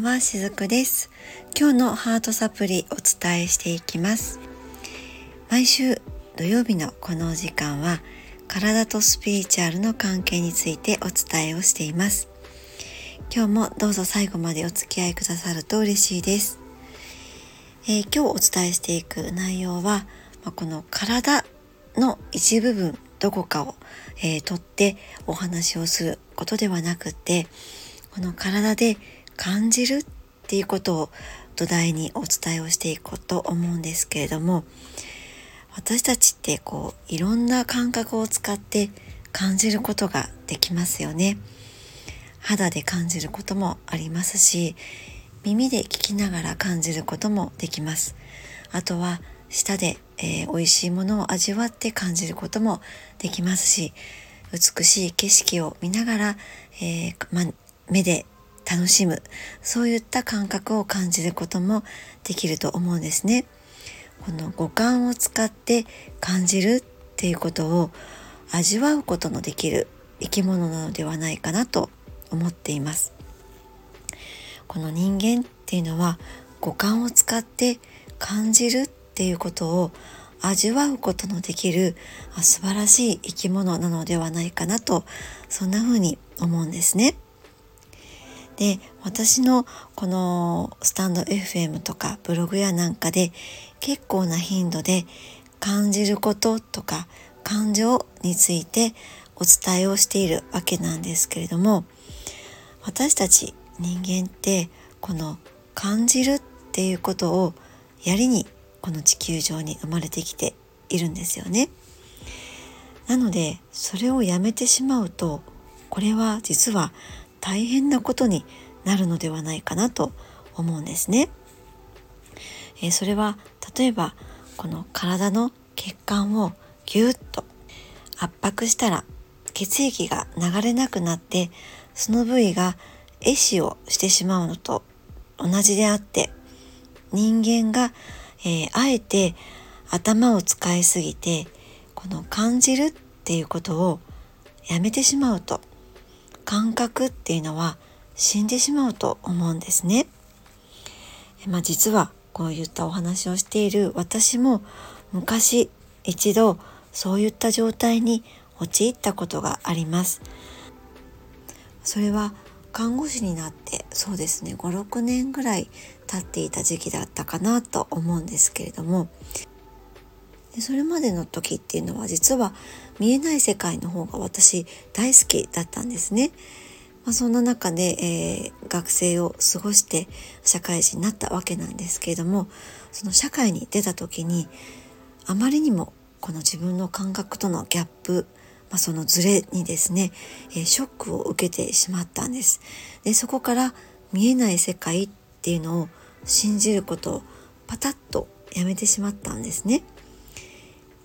んはしずくです。今日のハートサプリお伝えしていきます。毎週土曜日のこの時間は体とスピリチュアルの関係についてお伝えをしています。今日もどうぞ最後までお付き合いくださると嬉しいです、えー、今日お伝えしていく内容は、まあ、この体の一部分どこかを、えー、取ってお話をすることではなくてこの体で感じるっていうことを土台にお伝えをしていこうと思うんですけれども私たちってこういろんな感覚を使って感じることができますよね。肌で感じることもありますし耳で聞きながら感じることもできます。あとは舌で、えー、美味しいものを味わって感じることもできますし美しい景色を見ながら、えー、ま、目で楽しむそういった感覚を感じることもできると思うんですね。この五感を使って感じるっていうことを味わうことのできる生き物なのではないかなと思っています。この人間っていうのは五感を使って感じるっていうことを味わうことのできる素晴らしい生き物なのではないかなとそんな風に思うんですね。で私のこのスタンド FM とかブログやなんかで結構な頻度で感じることとか感情についてお伝えをしているわけなんですけれども私たち人間ってこの感じるっていうことをやりにこの地球上に生まれてきているんですよね。なのでそれをやめてしまうとこれは実は大変なことになるのではないかなと思うんですね。えー、それは例えばこの体の血管をぎゅっと圧迫したら血液が流れなくなってその部位が壊死をしてしまうのと同じであって人間が、えー、あえて頭を使いすぎてこの感じるっていうことをやめてしまうと感覚っていうのは死んでしまうと思うんですね。まあ、実はこういったお話をしている私も昔一度そういった状態に陥ったことがあります。それは看護師になってそうですね56年ぐらい経っていた時期だったかなと思うんですけれどもそれまでの時っていうのは実は見えない世界の方が私大好きだったんですね。まあ、そんな中で、えー、学生を過ごして社会人になったわけなんですけれどもその社会に出た時にあまりにもこの自分の感覚とのギャップ、まあ、そのズレにですね、えー、ショックを受けてしまったんです。でそこから見えない世界っていうのを信じることをパタッとやめてしまったんですね。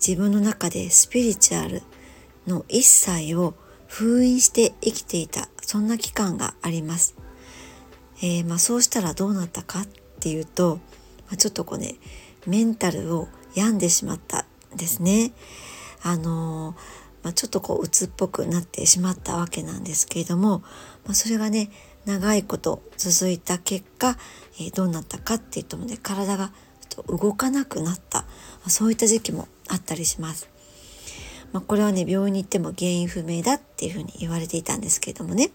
自分の中でスピリチュアルの一切を封印して生きていたそんな期間があります。えー、まあ、そうしたらどうなったかっていうと、まあ、ちょっとこうねメンタルを病んでしまったんですね。あのー、まあ、ちょっとこう鬱っぽくなってしまったわけなんですけれども、まあ、それがね長いこと続いた結果、えー、どうなったかっていうともね体が動かなくなった、そういった時期もあったりします。まあ、これはね病院に行っても原因不明だっていうふうに言われていたんですけれどもね、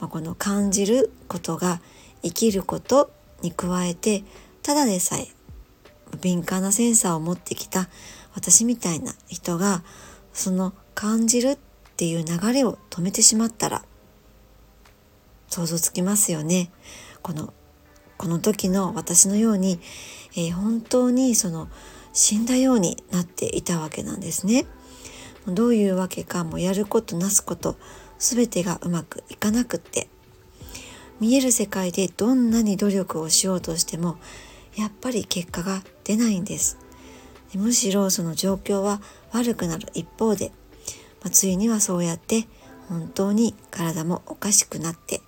まあ、この感じることが生きることに加えてただでさえ敏感なセンサーを持ってきた私みたいな人がその感じるっていう流れを止めてしまったら想像つきますよね。このこの時の私のように、えー、本当にその死んだようになっていたわけなんですね。どういうわけかもやることなすこと全てがうまくいかなくって見える世界でどんなに努力をしようとしてもやっぱり結果が出ないんですむしろその状況は悪くなる一方で、まあ、ついにはそうやって本当に体もおかしくなって、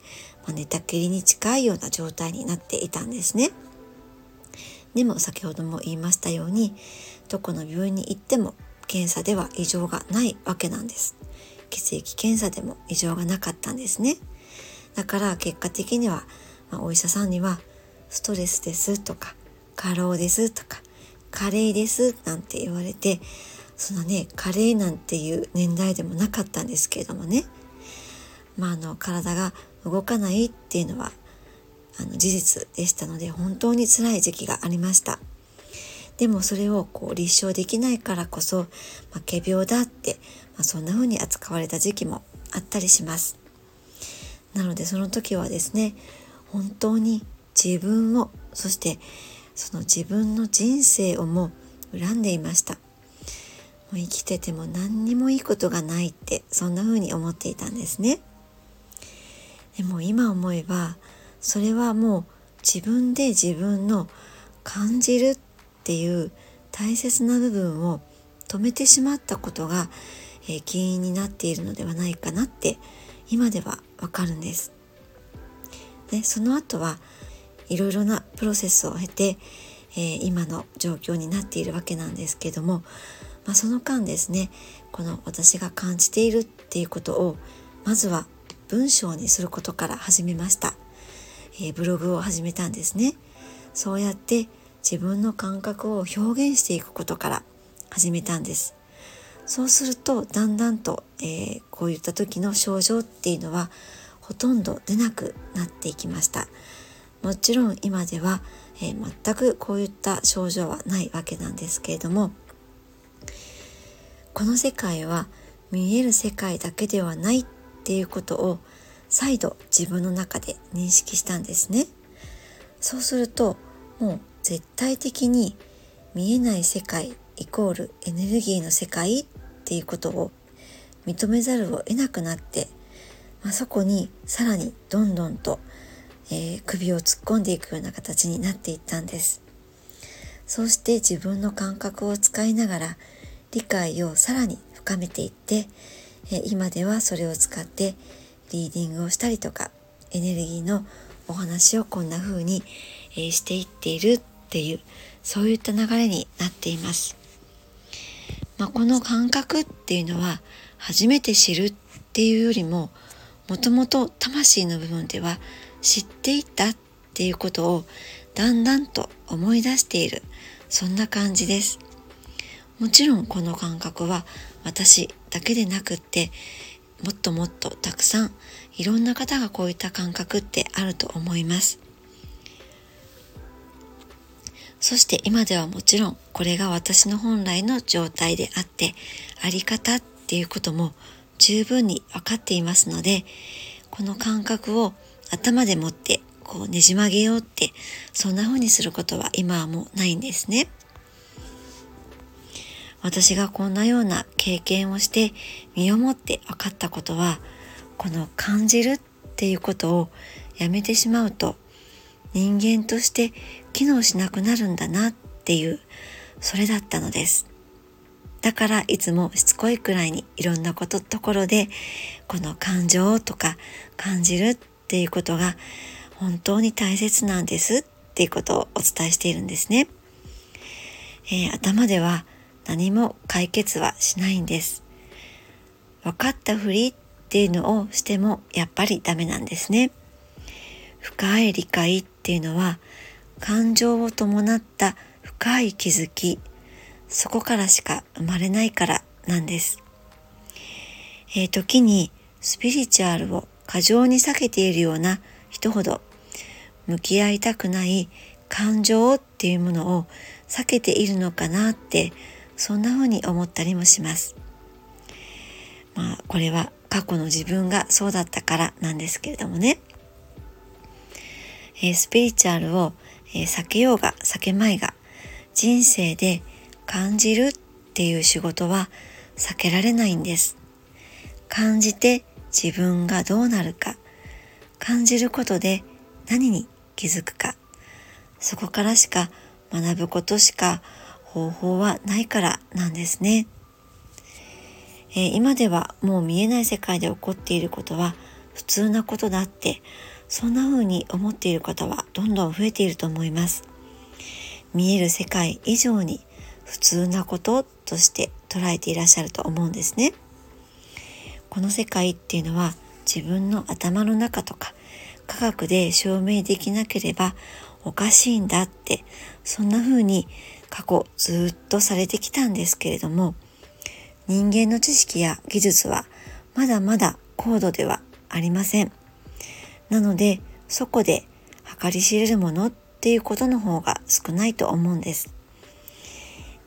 ま、寝たきりに近いような状態になっていたんですね。でも先ほども言いましたようにどこの病院に行っても検査では異常がないわけなんです。血液検査でも異常がなかったんですね。だから結果的にはまあ、お医者さんにはストレスですとか過労ですとか加齢ですなんて言われてそのね加齢なんていう年代でもなかったんですけれどもね、まあ、あの体が動かないっていうのはあの事実でしたので本当に辛い時期がありました。でもそれをこう立証できないからこそ、まあ、仮病だって、まあ、そんな風に扱われた時期もあったりします。なのでその時はですね本当に自分をそしてその自分の人生をも恨んでいました。もう生きてても何にもいいことがないってそんな風に思っていたんですね。でも今思えばそれはもう自分で自分の感じるっていう大切な部分を止めてしまったことが、え、原因になっているのではないかなって今ではわかるんです。でその後はいろいろなプロセスを経て、えー、今の状況になっているわけなんですけども、まあ、その間ですねこの私が感じているっていうことをまずは文章にすることから始めました、えー、ブログを始めたんですね。そうやって自分の感覚を表現していくことから始めたんです。そうするとだんだんと、えー、こういった時の症状っていうのはほとんど出なくなっていきました。もちろん今では、えー、全くこういった症状はないわけなんですけれどもこの世界は見える世界だけではないっっていうことを再度自分の中で認識したんですね。そうするともう絶対的に見えない世界イコールエネルギーの世界っていうことを認めざるを得なくなって、まあ、そこにさらにどんどんと、えー、首を突っ込んでいくような形になっていったんです。そうして自分の感覚を使いながら理解をさらに深めていって、え、今ではそれを使ってリーディングをしたりとかエネルギーのお話をこんな風に、え、していっているっていうそういった流れになっています。まあ、この感覚っていうのは初めて知るっていうよりももともと魂の部分では知っていたっていうことをだんだんと思い出しているそんな感じです。もちろんこの感覚は私だけでなくってもっともっとたくさんいろんな方がこういった感覚ってあると思います。そして今ではもちろんこれが私の本来の状態であってあり方っていうことも十分に分かっていますのでこの感覚を頭でもってこうねじ曲げようってそんな風にすることは今はもうないんですね。私がこんなような経験をして身をもって分かったことはこの感じるっていうことをやめてしまうと人間として機能しなくなるんだなっていうそれだったのです。だからいつもしつこいくらいにいろんなことところでこの感情とか感じるっていうことが本当に大切なんですっていうことをお伝えしているんですね、えー、頭では何も解決はしないんです分かったふりっていうのをしてもやっぱりダメなんですね深い理解っていうのは感情を伴った深い気づきそこからしか生まれないからなんです。えー、時にスピリチュアルを過剰に避けているような人ほど向き合いたくない感情っていうものを避けているのかなってそんな風に思ったりもします。まあこれは過去の自分がそうだったからなんですけれどもね。えー、スピリチュアルを、えー、避けようが避けまいが人生で感じるっていう仕事は避けられないんです。感じて自分がどうなるか感じることで何に気づくかそこからしか学ぶことしか方法はないからなんですね。えー、今ではもう見えない世界で起こっていることは普通なことだってそんな風に思っている方はどんどん増えていると思います。見える世界以上に普通なこととして捉えていらっしゃると思うんですね。この世界っていうのは自分の頭の中とか学で証明できなければおかしいんだってそんな風に過去ずっとされてきたんですけれども人間の知識や技術はまだまだ高度ではありません。なのでそこで計り知れるものっていうことの方が少ないと思うんです。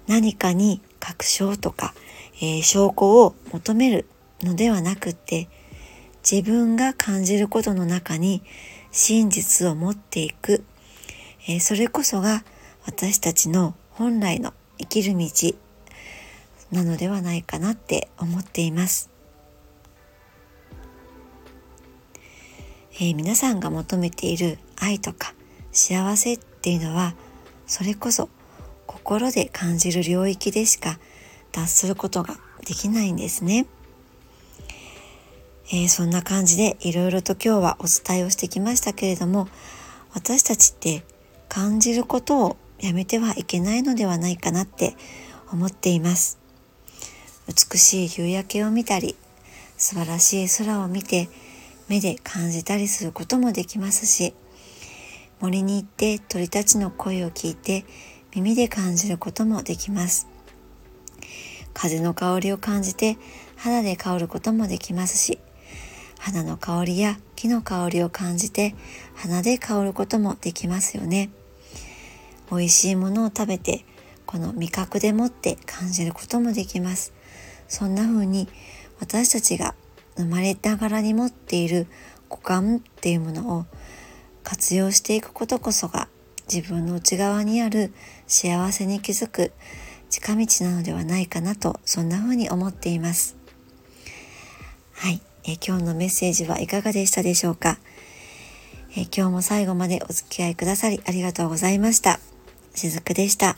何かに確証とか、えー、証拠を求めるのではなくって自分が感じることの中に真実を持っていく、えー、それこそが私たちの本来の生きる道なのではないかなって思っています。えー、皆さんが求めている愛とか幸せっていうのはそれこそ心で感じる領域でしか達することができないんですね。えー、そんな感じでいろいろと今日はお伝えをしてきましたけれども私たちって感じることをやめてはいけないのではないかなって思っています。美しい夕焼けを見たり素晴らしい空を見て目で感じたりすることもできますし森に行って鳥たちの声を聞いて耳で感じることもできます。風の香りを感じて肌で香ることもできますし花の香りや木の香りを感じて鼻で香ることもできますよね。美味しいものを食べてこの味覚でもって感じることもできます。そんな風に私たちが生まれながらに持っている五感っていうものを活用していくことこそが自分の内側にある幸せに気づく近道なのではないかなとそんな風に思っています。はい。え今日のメッセージはいかがでしたでしょうか？え今日も最後までお付き合いくださりありがとうございましたしずくでした。